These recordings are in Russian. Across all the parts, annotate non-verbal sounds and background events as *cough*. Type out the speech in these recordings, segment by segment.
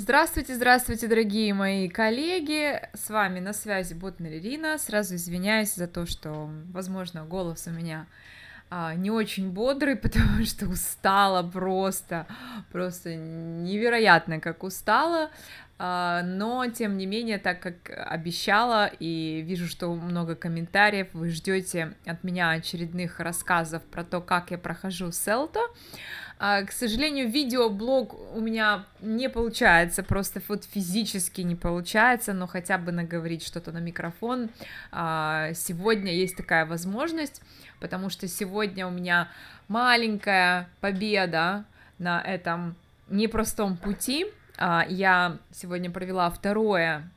Здравствуйте, здравствуйте, дорогие мои коллеги! С вами на связи Ботнер Ирина. Сразу извиняюсь за то, что, возможно, голос у меня а, не очень бодрый, *laughs* потому что устала просто, просто невероятно, как устала. А, но, тем не менее, так как обещала и вижу, что много комментариев, вы ждете от меня очередных рассказов про то, как я прохожу селто, к сожалению, видеоблог у меня не получается, просто вот физически не получается, но хотя бы наговорить что-то на микрофон. А, сегодня есть такая возможность, потому что сегодня у меня маленькая победа на этом непростом пути. А, я сегодня провела второе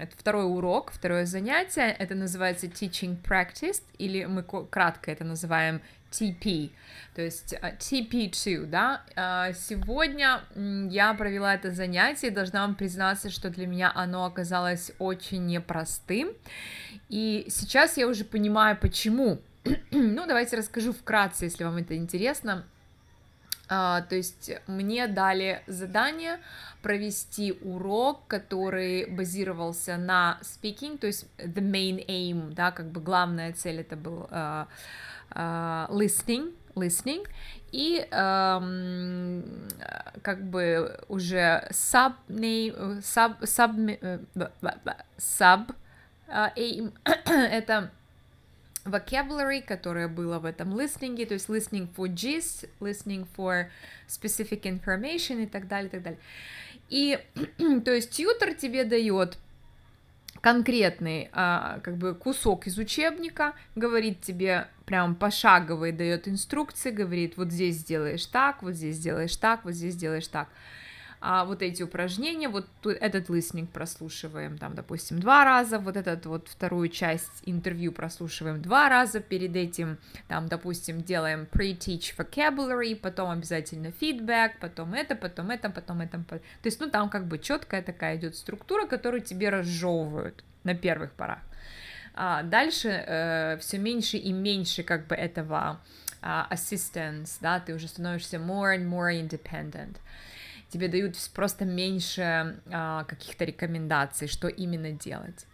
это второй урок, второе занятие, это называется Teaching Practice, или мы кратко это называем TP, то есть а, TP2, да. А, сегодня я провела это занятие, и должна вам признаться, что для меня оно оказалось очень непростым, и сейчас я уже понимаю, почему. *clears throat* ну, давайте расскажу вкратце, если вам это интересно. Uh, то есть мне дали задание провести урок, который базировался на speaking, то есть the main aim, да, как бы главная цель это был uh, listening, listening, и um, как бы уже sub name, sub, sub, sub uh, aim, это vocabulary, которое было в этом listening, то есть listening for gist, listening for specific information и так далее, и так далее. И, то есть, тьютер тебе дает конкретный а, как бы кусок из учебника, говорит тебе прям пошаговый, дает инструкции, говорит, вот здесь сделаешь так, вот здесь сделаешь так, вот здесь сделаешь так а, вот эти упражнения, вот этот listening прослушиваем, там, допустим, два раза, вот этот вот вторую часть интервью прослушиваем два раза, перед этим, там, допустим, делаем pre-teach vocabulary, потом обязательно feedback, потом это, потом это, потом это, то есть, ну, там как бы четкая такая идет структура, которую тебе разжевывают на первых порах. А дальше э, все меньше и меньше как бы этого uh, assistance, да, ты уже становишься more and more independent тебе дают просто меньше а, каких-то рекомендаций, что именно делать.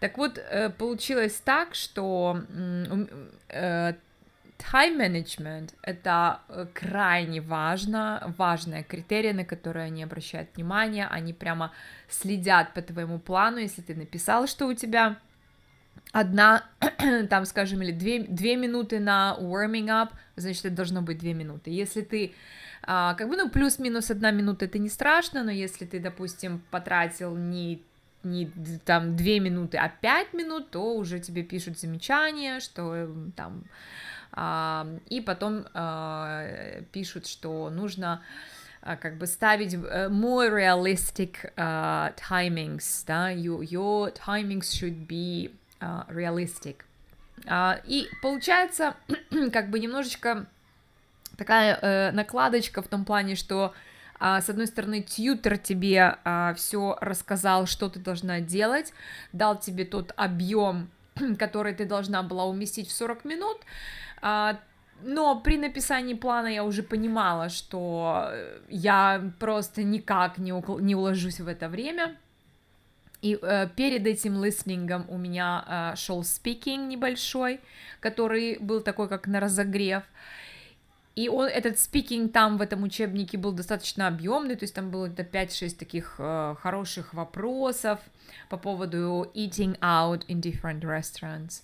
Так вот, э, получилось так, что э, time management — это э, крайне важно, важное критерия, на которые они обращают внимание, они прямо следят по твоему плану, если ты написал, что у тебя одна, *clears throat* там, скажем, или две, две минуты на warming up, значит, это должно быть две минуты. Если ты а, как бы, ну, плюс-минус одна минута это не страшно, но если ты, допустим, потратил не не там две минуты, а пять минут, то уже тебе пишут замечания, что там а, и потом а, пишут, что нужно а, как бы ставить uh, more realistic uh, timings, да, you, your timings should be realistic. Uh, и получается *clears throat* как бы немножечко такая э, накладочка в том плане, что а, с одной стороны, тьютер тебе а, все рассказал, что ты должна делать, дал тебе тот объем, *clears throat* который ты должна была уместить в 40 минут, а, но при написании плана я уже понимала, что я просто никак не, не уложусь в это время. И э, перед этим листнингом у меня э, шел speaking небольшой, который был такой как на разогрев. И он, этот speaking там в этом учебнике был достаточно объемный, то есть там было где-то 5-6 таких э, хороших вопросов по поводу eating out in different restaurants.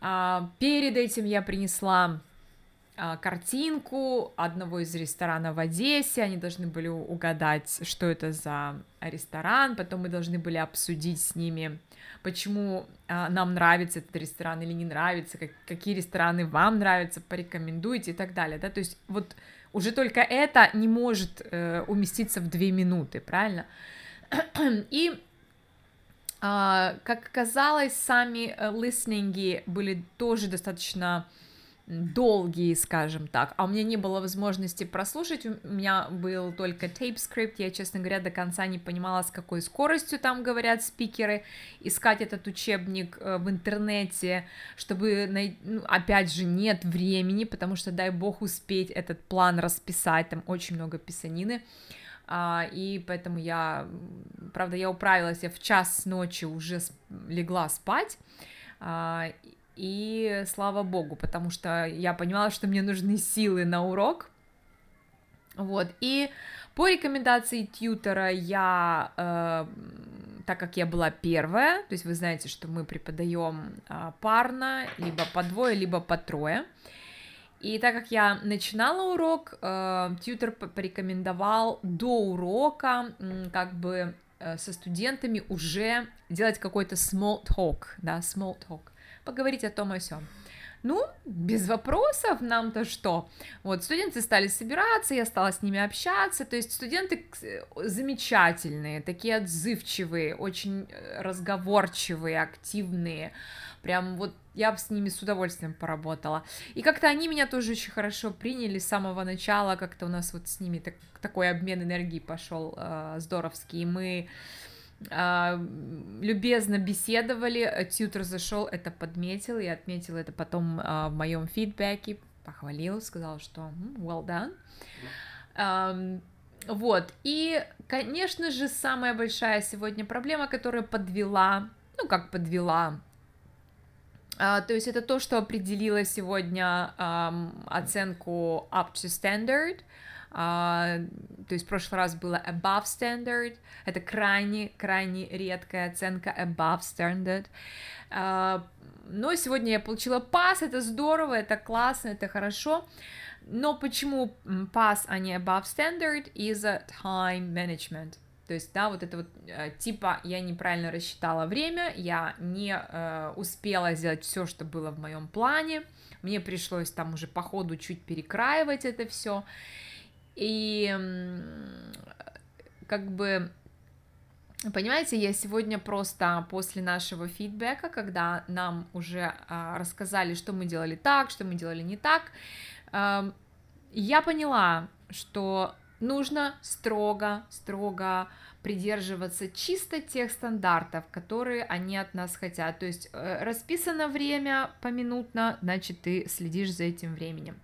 А, перед этим я принесла картинку одного из ресторанов в Одессе, они должны были угадать, что это за ресторан, потом мы должны были обсудить с ними почему а, нам нравится этот ресторан или не нравится, как, какие рестораны вам нравятся, порекомендуйте и так далее, да, то есть вот уже только это не может э, уместиться в две минуты, правильно? *clears throat* И Э, как оказалось, сами э, listening и были тоже достаточно долгие, скажем так, а у меня не было возможности прослушать, у меня был только tapescript, я, честно говоря, до конца не понимала, с какой скоростью там говорят спикеры, искать этот учебник э, в интернете, чтобы, ну, опять же, нет времени, потому что, дай бог, успеть этот план расписать, там очень много писанины, а, и поэтому я, правда, я управилась, я в час ночи уже легла спать, а, и слава богу, потому что я понимала, что мне нужны силы на урок, вот, и по рекомендации тьютера я, э, так как я была первая, то есть вы знаете, что мы преподаем э, парно, либо по двое, либо по трое, и так как я начинала урок, э, тьютер порекомендовал до урока э, как бы э, со студентами уже делать какой-то small talk, да, small talk, поговорить о том и сём. Ну, без вопросов, нам-то что? Вот, студенты стали собираться, я стала с ними общаться, то есть студенты замечательные, такие отзывчивые, очень э, разговорчивые, активные, прям вот я с ними с удовольствием поработала. И как-то они меня тоже очень хорошо приняли с самого начала, как-то у нас вот с ними так, такой обмен энергии пошел э, здоровский, и мы любезно беседовали, тьютер зашел, это подметил, я отметил это потом а, в моем фидбэке, похвалил, сказал, что well done. Вот, и, конечно же, самая большая сегодня проблема, которая подвела, ну, как подвела, uh, то есть это то, что определило сегодня оценку up to standard, а, то есть в прошлый раз было above standard, это крайне, крайне редкая оценка above standard, а, но сегодня я получила пас, это здорово, это классно, это хорошо, но почему пас, а не above standard, из-за time management, то есть, да, вот это вот э, типа я неправильно рассчитала время, я не э, успела сделать все, что было в моем плане, мне пришлось там уже по ходу чуть перекраивать это все, и как бы Понимаете, я сегодня просто после нашего фидбэка, когда нам уже а, рассказали, что мы делали так, что мы делали не так, а, я поняла, что нужно строго, строго придерживаться чисто тех стандартов, которые они от нас хотят. То есть э, расписано время поминутно, значит, ты следишь за этим временем.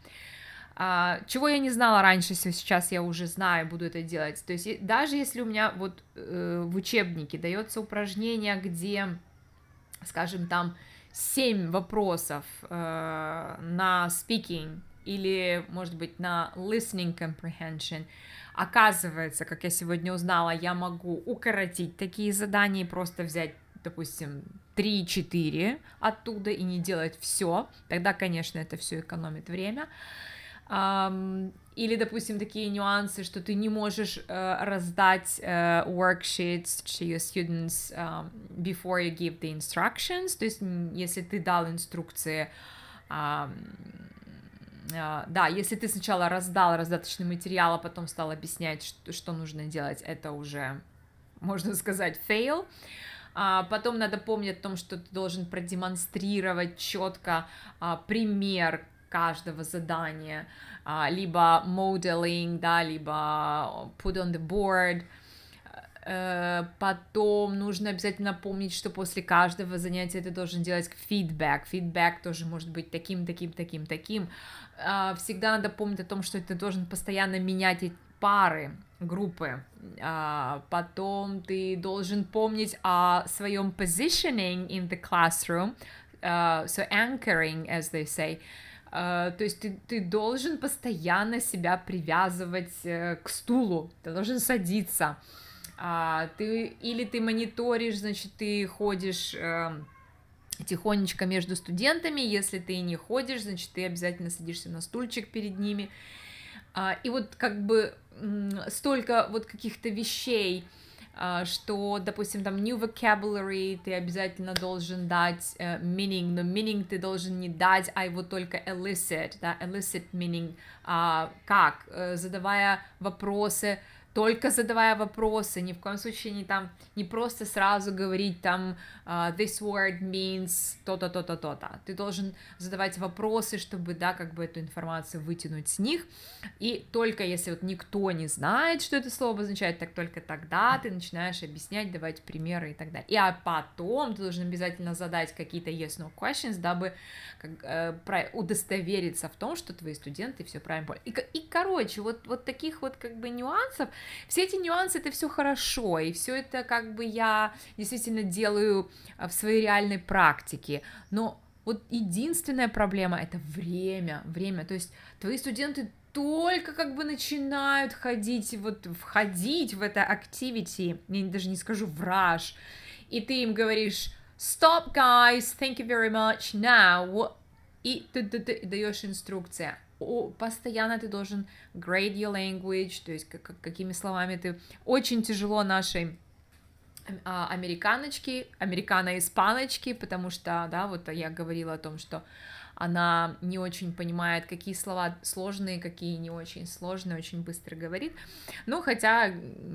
А, чего я не знала раньше, сейчас я уже знаю, буду это делать. То есть даже если у меня вот э, в учебнике дается упражнение, где, скажем, там 7 вопросов э, на speaking или, может быть, на listening comprehension, оказывается, как я сегодня узнала, я могу укоротить такие задания и просто взять допустим, 3-4 оттуда и не делать все, тогда, конечно, это все экономит время. Или, допустим, такие нюансы, что ты не можешь uh, раздать uh, worksheets to your students um, before you give the instructions, то есть если ты дал инструкции, um, uh, да, если ты сначала раздал раздаточный материал, а потом стал объяснять, что, что нужно делать, это уже, можно сказать, fail. А потом надо помнить о том, что ты должен продемонстрировать четко а, пример, каждого задания, а, либо modeling, да, либо put on the board, э, Потом нужно обязательно помнить, что после каждого занятия ты должен делать фидбэк. Фидбэк тоже может быть таким, таким, таким, таким. А, всегда надо помнить о том, что ты должен постоянно менять пары, группы. А, потом ты должен помнить о своем positioning in the classroom, so anchoring, as they say. Uh, то есть ты, ты должен постоянно себя привязывать uh, к стулу, ты должен садиться. Uh, ты, или ты мониторишь, значит, ты ходишь uh, тихонечко между студентами, если ты не ходишь, значит, ты обязательно садишься на стульчик перед ними. Uh, и вот как бы столько вот каких-то вещей, а, что, допустим, там new vocabulary ты обязательно должен дать uh, meaning, но meaning ты должен не дать, а его только elicit, да, elicit meaning, uh, как, uh, задавая вопросы, только задавая вопросы, ни в коем случае не там, не просто сразу говорить там uh, this word means то-то, то-то, то-то. Ты должен задавать вопросы, чтобы, да, как бы эту информацию вытянуть с них, и только если вот никто не знает, что это слово означает, так только тогда ты начинаешь объяснять, давать примеры и так далее. И а потом ты должен обязательно задать какие-то yes-no questions, дабы как, э, удостовериться в том, что твои студенты все правильно поняли. И, и короче, вот, вот таких вот как бы нюансов, все эти нюансы это все хорошо, и все это как бы я действительно делаю в своей реальной практике, но вот единственная проблема это время, время, то есть твои студенты только как бы начинают ходить, вот входить в это activity, я даже не скажу враж, и ты им говоришь stop guys, thank you very much, now, и ты, ты даешь инструкция, постоянно ты должен grade your language, то есть как, какими словами ты... Очень тяжело нашей а, американочки, американо-испаночки, потому что, да, вот я говорила о том, что она не очень понимает, какие слова сложные, какие не очень сложные, очень быстро говорит. Ну, хотя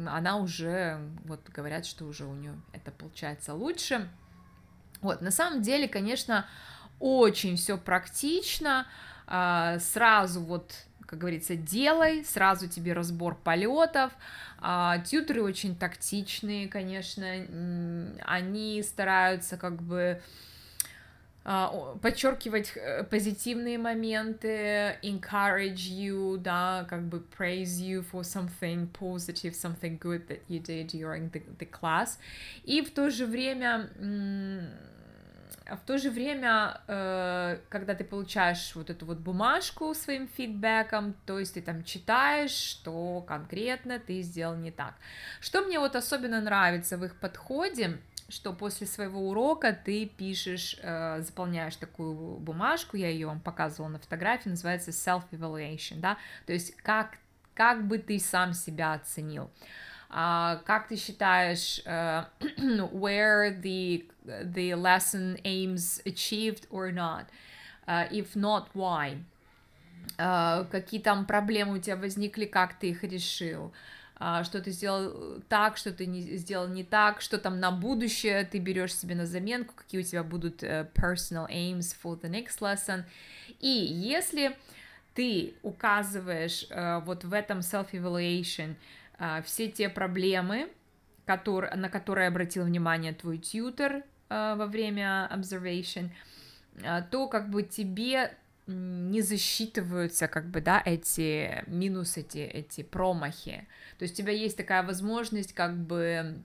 она уже, вот говорят, что уже у нее это получается лучше. Вот, на самом деле, конечно, очень все практично, сразу вот как говорится, делай, сразу тебе разбор полетов. А, тьютеры очень тактичные, конечно, они стараются как бы а, подчеркивать э, позитивные моменты, encourage you, да, как бы praise you for something positive, something good that you did during the, the class. И в то же время а в то же время, э, когда ты получаешь вот эту вот бумажку своим фидбэком, то есть ты там читаешь, что конкретно ты сделал не так. Что мне вот особенно нравится в их подходе, что после своего урока ты пишешь, э, заполняешь такую бумажку, я ее вам показывала на фотографии, называется self-evaluation, да, то есть как, как бы ты сам себя оценил. Uh, как ты считаешь, uh, *clears throat* where the the lesson aims achieved or not? Uh, if not, why? Uh, какие там проблемы у тебя возникли, как ты их решил? Uh, что ты сделал так, что ты не сделал не так, что там на будущее ты берешь себе на заменку, какие у тебя будут uh, personal aims for the next lesson. И если ты указываешь uh, вот в этом self-evaluation uh, все те проблемы, который, на которые обратил внимание твой тьютер uh, во время observation, uh, то как бы тебе не засчитываются как бы, да, эти минусы, эти, эти промахи. То есть у тебя есть такая возможность как бы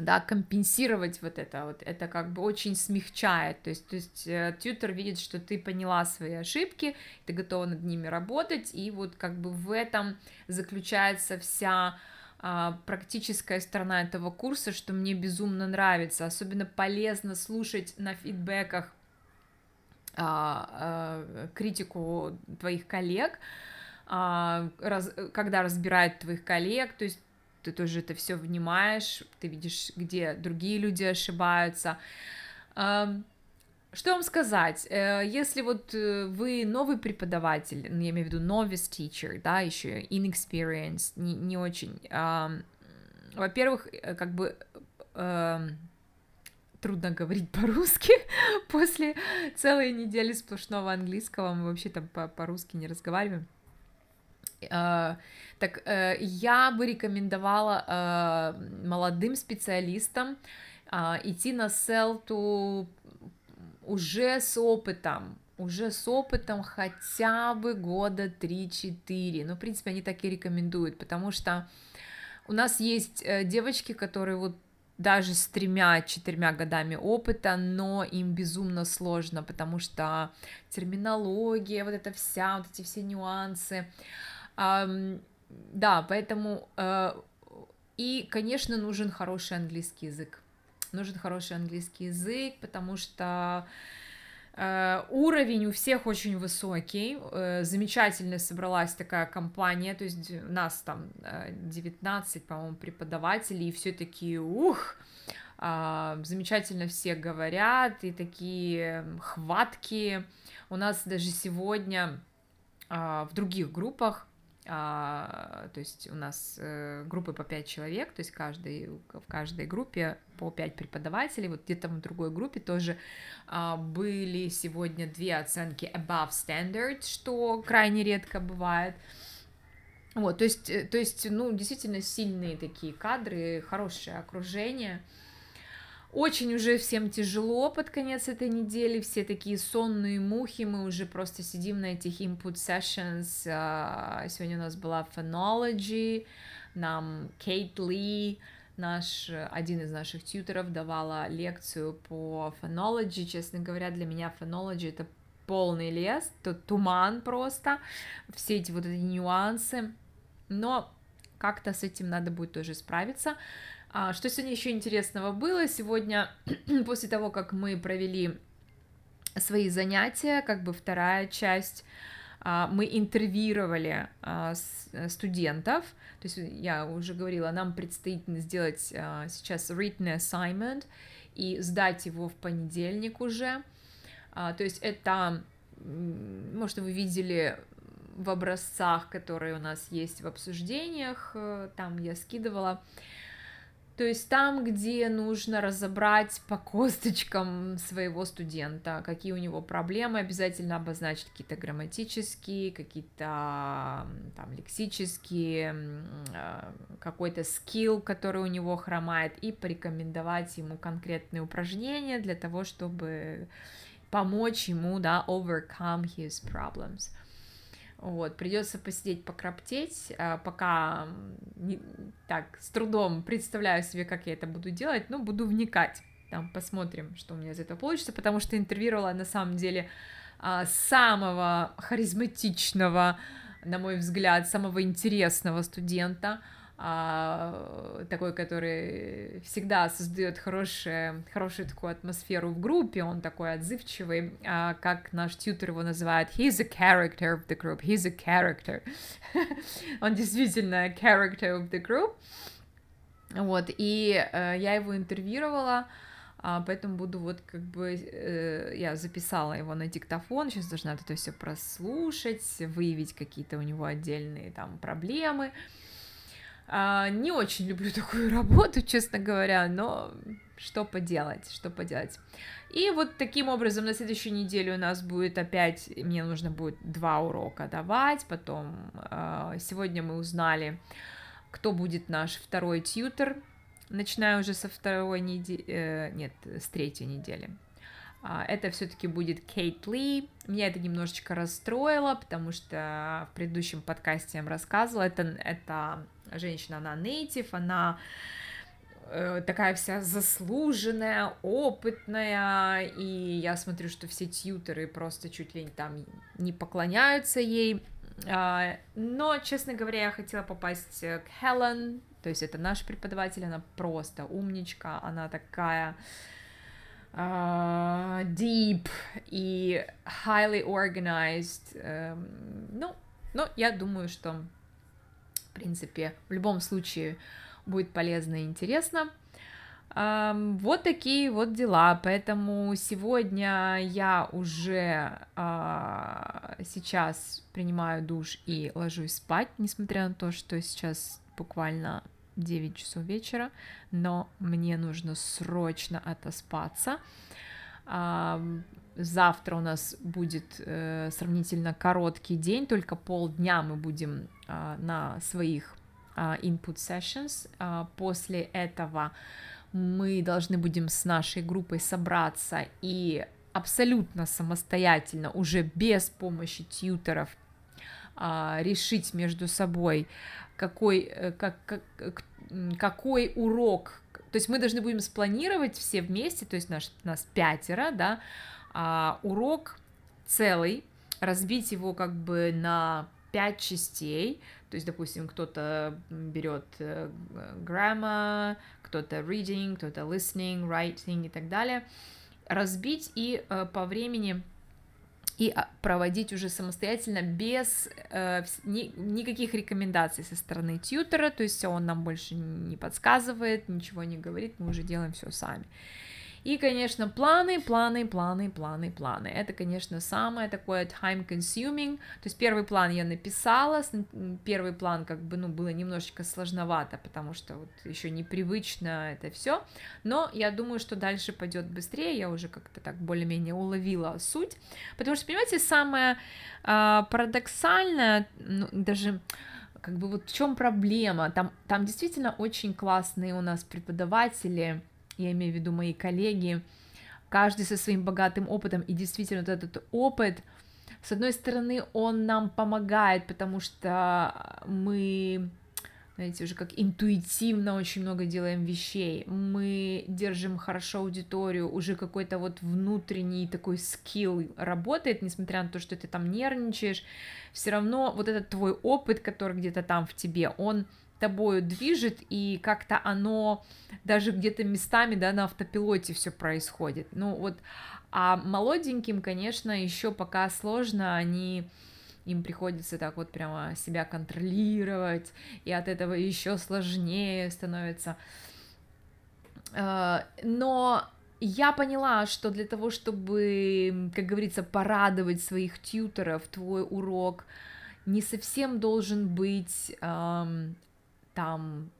да, компенсировать вот это вот, это как бы очень смягчает, то есть, то есть э, тьютер видит, что ты поняла свои ошибки, ты готова над ними работать, и вот как бы в этом заключается вся а, практическая сторона этого курса, что мне безумно нравится, особенно полезно слушать на фидбэках а, а, критику твоих коллег, а, раз, когда разбирают твоих коллег, то есть ты тоже это все внимаешь, ты видишь, где другие люди ошибаются. Что вам сказать? Э, если вот э, вы новый преподаватель, ну, я имею в виду novice teacher, да, еще inexperienced, не, не очень. Во-первых, э, как бы трудно говорить *laughs* по-русски после целой недели сплошного английского, мы вообще там по-русски не разговариваем. Uh, так uh, я бы рекомендовала uh, молодым специалистам идти на селту уже с опытом, уже с опытом хотя бы года 3-4. Ну, в принципе, они так и рекомендуют, потому что у нас есть э, девочки, которые вот даже с тремя-четырьмя годами опыта, но им безумно сложно, потому что терминология, вот эта вся, вот эти все нюансы. Да, поэтому э, и, конечно, нужен хороший английский язык. Нужен хороший английский язык, потому что Uh, уровень у всех очень высокий, uh, замечательно собралась такая компания, то есть у нас там uh, 19, по-моему, преподавателей, и все такие, ух, замечательно все говорят, и такие хватки. У нас даже сегодня в других группах а, то есть у нас э, группы по 5 человек, то есть каждый, в каждой группе по 5 преподавателей, вот где-то в другой группе тоже а, были сегодня две оценки above standard, что крайне редко бывает. Вот, то есть, э, то есть, ну, действительно сильные такие кадры, хорошее окружение. Очень уже всем тяжело под конец этой недели, все такие сонные мухи, мы уже просто сидим на этих input sessions. А, сегодня у нас была phonology, нам Кейт Ли, наш, один из наших тьютеров, давала лекцию по фонологии. Честно говоря, для меня фонология это полный лес, тут туман просто, все эти вот эти нюансы, но как-то с этим надо будет тоже справиться. А, что сегодня еще интересного было? Сегодня, *clears throat* после того, как мы провели свои занятия, как бы вторая часть, а, мы интервьюировали а, студентов, то есть я уже говорила, нам предстоит сделать сейчас written assignment и сдать его в понедельник уже, то есть это, может, вы видели в образцах, которые у нас есть в обсуждениях, э, там я скидывала, то есть там, где нужно разобрать по косточкам своего студента, какие у него проблемы, обязательно обозначить какие-то грамматические, какие-то там лексические, а, какой-то скилл, который у него хромает, и порекомендовать ему конкретные упражнения для того, чтобы помочь ему, да, overcome his problems. Вот, придется посидеть, покроптеть, а, пока не, так с трудом представляю себе, как я это буду делать, но буду вникать. Там посмотрим, что у меня из этого получится, потому что интервьюировала на самом деле а, самого харизматичного, на мой взгляд, самого интересного студента, а, такой, который всегда создает хорошее, хорошую такую атмосферу в группе, он такой отзывчивый, а, как наш тьютер его называет, he's a character of the group, he's a character, *laughs* он действительно character of the group, вот, и э, я его интервьюировала, а, поэтому буду вот как бы, э, я записала его на диктофон, сейчас должна это все прослушать, выявить какие-то у него отдельные там проблемы, э, не очень люблю *laughs* такую работу, честно говоря, но что поделать, что поделать. И вот таким образом на следующей неделе у нас будет опять, мне нужно будет два урока давать, потом э, сегодня мы узнали, кто будет наш второй тьютер, начиная уже со второй недели, э, нет, с третьей недели. Uh, это все-таки будет Кейт Ли. Меня это немножечко расстроило, потому что в предыдущем подкасте я вам рассказывала, это, это женщина, она нейтив, она э, такая вся заслуженная, опытная, и я смотрю, что все тьютеры просто чуть ли там не поклоняются ей, а, но, честно говоря, я хотела попасть к Хелен, то есть это наш преподаватель, она просто умничка, она такая uh, deep и highly organized, um, ну, но я думаю, что в принципе, в любом случае будет полезно и интересно. Вот такие вот дела, поэтому сегодня я уже а, сейчас принимаю душ и ложусь спать, несмотря на то, что сейчас буквально 9 часов вечера, но мне нужно срочно отоспаться. Завтра у нас будет э, сравнительно короткий день, только полдня мы будем э, на своих э, input sessions. Э, после этого мы должны будем с нашей группой собраться и абсолютно самостоятельно, уже без помощи тьютеров, э, решить между собой, какой, э, как, как, какой урок то есть мы должны будем спланировать все вместе, то есть наш, нас пятеро, да, а, урок целый, разбить его как бы на пять частей, то есть, допустим, кто-то берет э, grammar, кто-то reading, кто-то listening, writing и так далее, разбить и э, по времени и а, проводить уже самостоятельно без э, ни, никаких рекомендаций со стороны тьютера, то есть он нам больше не подсказывает, ничего не говорит, мы уже делаем все сами. И, конечно, планы, планы, планы, планы, планы. Это, конечно, самое такое time-consuming. То есть первый план я написала, первый план как бы, ну, было немножечко сложновато, потому что вот еще непривычно это все. Но я думаю, что дальше пойдет быстрее, я уже как-то так более-менее уловила суть. Потому что, понимаете, самое э, парадоксальное, ну, даже как бы вот в чем проблема? Там, там действительно очень классные у нас преподаватели, я имею в виду мои коллеги, каждый со своим богатым опытом, и действительно вот этот опыт, с одной стороны, он нам помогает, потому что мы, знаете, уже как интуитивно очень много делаем вещей, мы держим хорошо аудиторию, уже какой-то вот внутренний такой скилл работает, несмотря на то, что ты там нервничаешь, все равно вот этот твой опыт, который где-то там в тебе, он тобою движет, и как-то оно даже где-то местами, да, на автопилоте все происходит. Ну вот, а молоденьким, конечно, еще пока сложно, они им приходится так вот прямо себя контролировать, и от этого еще сложнее становится. А, но я поняла, что для того, чтобы, как говорится, порадовать своих тьютеров, твой урок не совсем должен быть эм, там,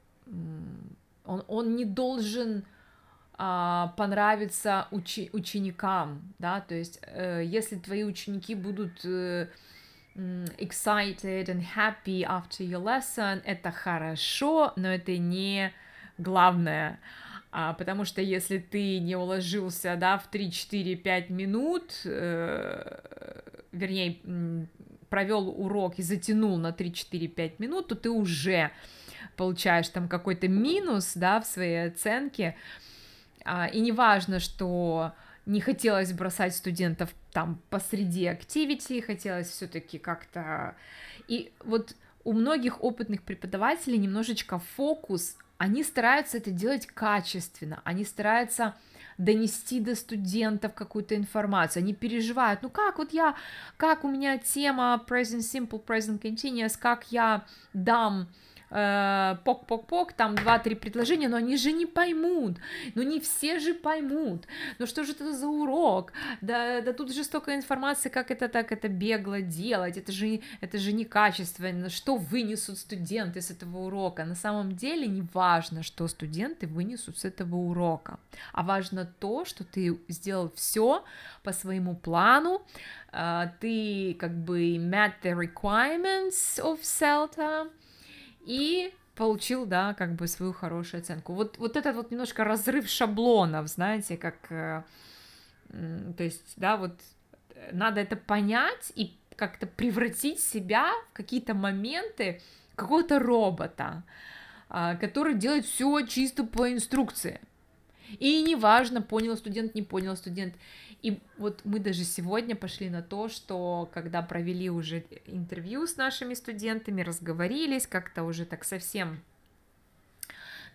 он, он не должен э, понравиться учи, ученикам, да, то есть э, если твои ученики будут э, excited and happy after your lesson, это хорошо, но это не главное. А, потому что если ты не уложился, да, в 3-4-5 минут, э, вернее, провел урок и затянул на 3-4-5 минут, то ты уже получаешь там какой-то минус, да, в своей оценке. А, и не важно, что не хотелось бросать студентов там посреди активити, хотелось все-таки как-то... И вот у многих опытных преподавателей немножечко фокус, они стараются это делать качественно, они стараются донести до студентов какую-то информацию, они переживают, ну как вот я, как у меня тема present simple, present continuous, как я дам пок-пок-пок, там два-три предложения, но они же не поймут, ну не все же поймут, ну что же это за урок, да, да тут же столько информации, как это так, это бегло делать, это же, это же некачественно, что вынесут студенты с этого урока, на самом деле не важно, что студенты вынесут с этого урока, а важно то, что ты сделал все по своему плану, ты как бы met the requirements of CELTA, и получил, да, как бы свою хорошую оценку. Вот, вот этот вот немножко разрыв шаблонов, знаете, как, э, то есть, да, вот э, надо это понять и как-то превратить себя в какие-то моменты какого-то робота, э, который делает все чисто по инструкции. И неважно, понял студент, не понял студент. И вот мы даже сегодня пошли на то, что когда провели уже интервью с нашими студентами, разговорились, как-то уже так совсем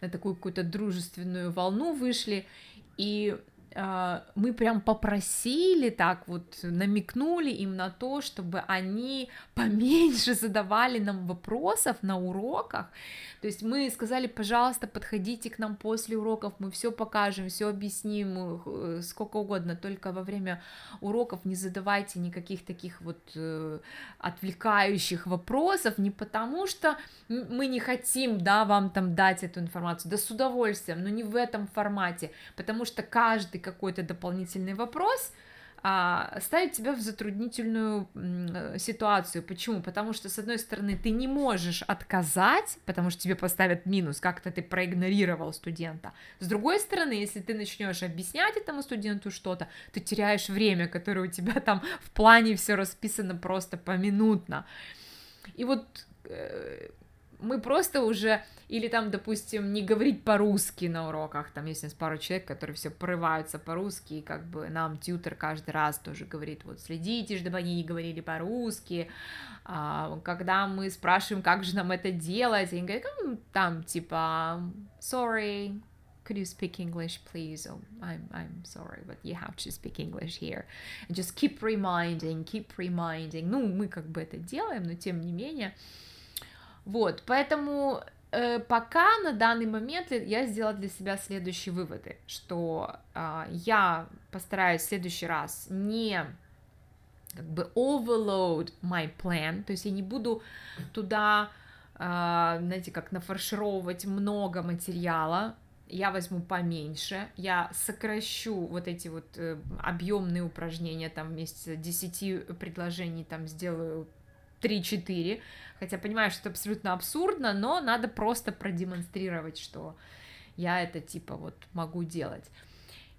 на такую какую-то дружественную волну вышли, и мы прям попросили так вот, намекнули им на то, чтобы они поменьше задавали нам вопросов на уроках. То есть мы сказали, пожалуйста, подходите к нам после уроков, мы все покажем, все объясним, э, сколько угодно, только во время уроков не задавайте никаких таких вот э, отвлекающих вопросов, не потому что мы не хотим, да, вам там дать эту информацию, да с удовольствием, но не в этом формате, потому что каждый какой-то дополнительный вопрос а, ставит тебя в затруднительную э, ситуацию. Почему? Потому что, с одной стороны, ты не можешь отказать, потому что тебе поставят минус, как-то ты проигнорировал студента. С другой стороны, если ты начнешь объяснять этому студенту что-то, ты теряешь время, которое у тебя там в плане все расписано просто поминутно. И вот э, мы просто уже, или там, допустим, не говорить по-русски на уроках, там есть у нас пару человек, которые все порываются по-русски, и как бы нам тьютер каждый раз тоже говорит, вот следите, чтобы они не говорили по-русски, а, когда мы спрашиваем, как же нам это делать, они говорят, ну, там, типа, sorry, could you speak English, please? Oh, I'm, I'm sorry, but you have to speak English here. And just keep reminding, keep reminding. Ну, мы как бы это делаем, но тем не менее, вот, поэтому э, пока на данный момент я сделала для себя следующие выводы, что э, я постараюсь в следующий раз не как бы overload my plan, то есть я не буду туда, э, знаете, как нафаршировать много материала, я возьму поменьше, я сокращу вот эти вот э, объемные упражнения, там вместе 10 предложений там сделаю 3-4, хотя понимаю, что это абсолютно абсурдно, но надо просто продемонстрировать, что я это типа вот могу делать.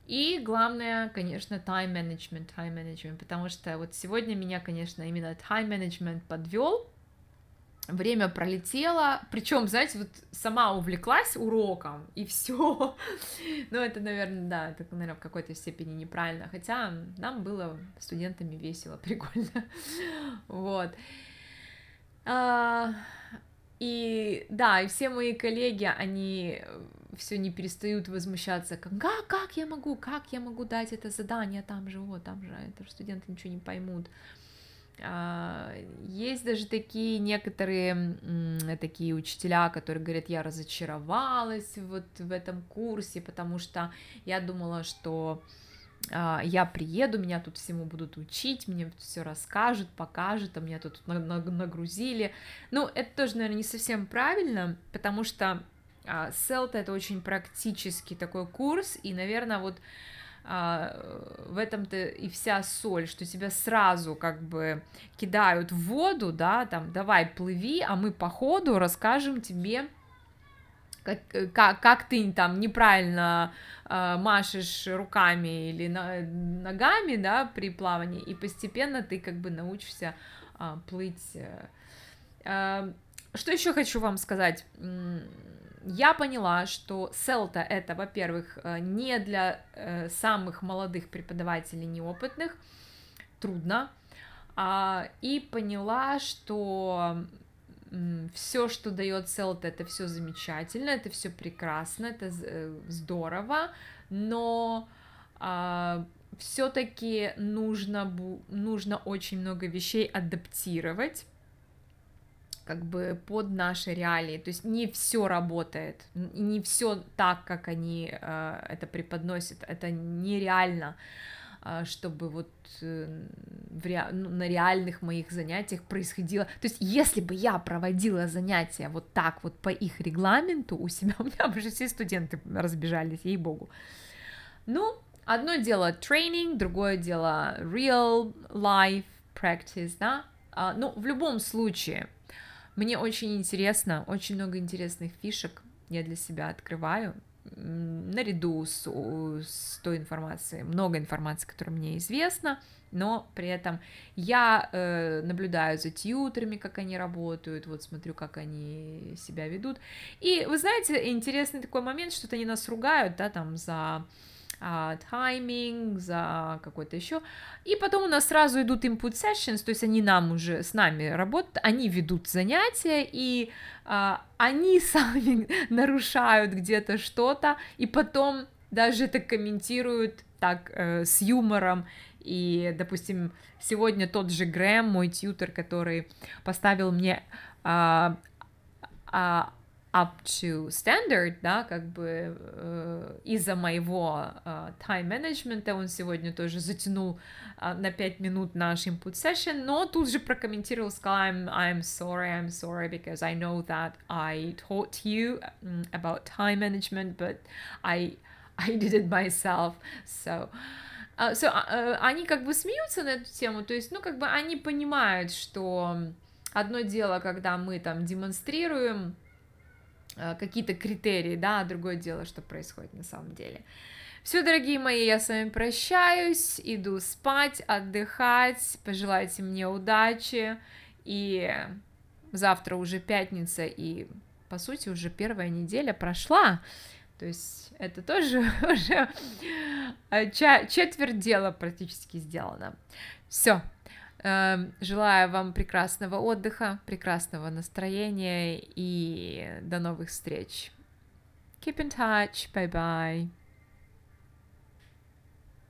И главное, конечно, time management, time management, потому что вот сегодня меня, конечно, именно time management подвел, время пролетело, причем, знаете, вот сама увлеклась уроком, и все. *laughs* ну, это, наверное, да, это, наверное, в какой-то степени неправильно, хотя нам было студентами весело, *laughs* прикольно, вот. А, и да, и все мои коллеги, они все не перестают возмущаться, как, как, как я могу, как я могу дать это задание там же, вот, там же, это же студенты ничего не поймут. А, есть даже такие некоторые такие учителя, которые говорят, я разочаровалась вот в этом курсе, потому что я думала, что а, я приеду, меня тут всему будут учить, мне все расскажут, покажут, а меня тут нагрузили. Ну, это тоже, наверное, не совсем правильно, потому что селта это очень практический такой курс, и, наверное, вот а, в этом-то и вся соль, что тебя сразу как бы кидают в воду, да, там, давай плыви, а мы по ходу расскажем тебе, как, как, как ты там неправильно э, машешь руками или на, ногами, да, при плавании, и постепенно ты как бы научишься э, плыть. Э, что еще хочу вам сказать? я поняла, что селта это, во-первых, э, не для э, самых молодых преподавателей, неопытных, трудно, а, и поняла, что все, что дает селта, это все замечательно, это все прекрасно, это э, здорово, но а, все-таки нужно, нужно очень много вещей адаптировать как бы под наши реалии. То есть не все работает, не все так, как они э, это преподносят. Это нереально, э, чтобы вот э, в ре... ну, на реальных моих занятиях происходило. То есть если бы я проводила занятия вот так вот по их регламенту у себя, *laughs* у меня бы уже все студенты разбежались, ей-богу. Ну, одно дело тренинг, другое дело real life practice, да. А, ну, в любом случае, мне очень интересно, очень много интересных фишек я для себя открываю, наряду с, с той информацией, много информации, которая мне известна, но при этом я э, наблюдаю за тьютерами, как они работают, вот смотрю, как они себя ведут. И вы знаете, интересный такой момент, что-то они нас ругают, да, там за а, тайминг, за какой-то еще. И потом у нас сразу идут input sessions, то есть они нам уже с нами работают, они ведут занятия, и а, они *laughs* сами нарушают где-то что-то, и потом даже это комментируют так э, с юмором. И, допустим, сегодня тот же Грэм, мой тьютер, который поставил мне а, а, up to standard, да, как бы э, из-за моего э, time management он сегодня тоже затянул э, на 5 минут наш input session, но тут же прокомментировал, сказал, I'm, I'm sorry, I'm sorry, because I know that I taught you about time management, but I, I did it myself, so... Uh, so, uh, они как бы смеются на эту тему, то есть, ну, как бы они понимают, что одно дело, когда мы там демонстрируем какие-то критерии, да, а другое дело, что происходит на самом деле. Все, дорогие мои, я с вами прощаюсь, иду спать, отдыхать, пожелайте мне удачи, и завтра уже пятница, и, по сути, уже первая неделя прошла, то есть это тоже *laughs* уже э, четверть дела практически сделано. Все, желаю вам прекрасного отдыха, прекрасного настроения и до новых встреч. Keep in touch. Bye bye.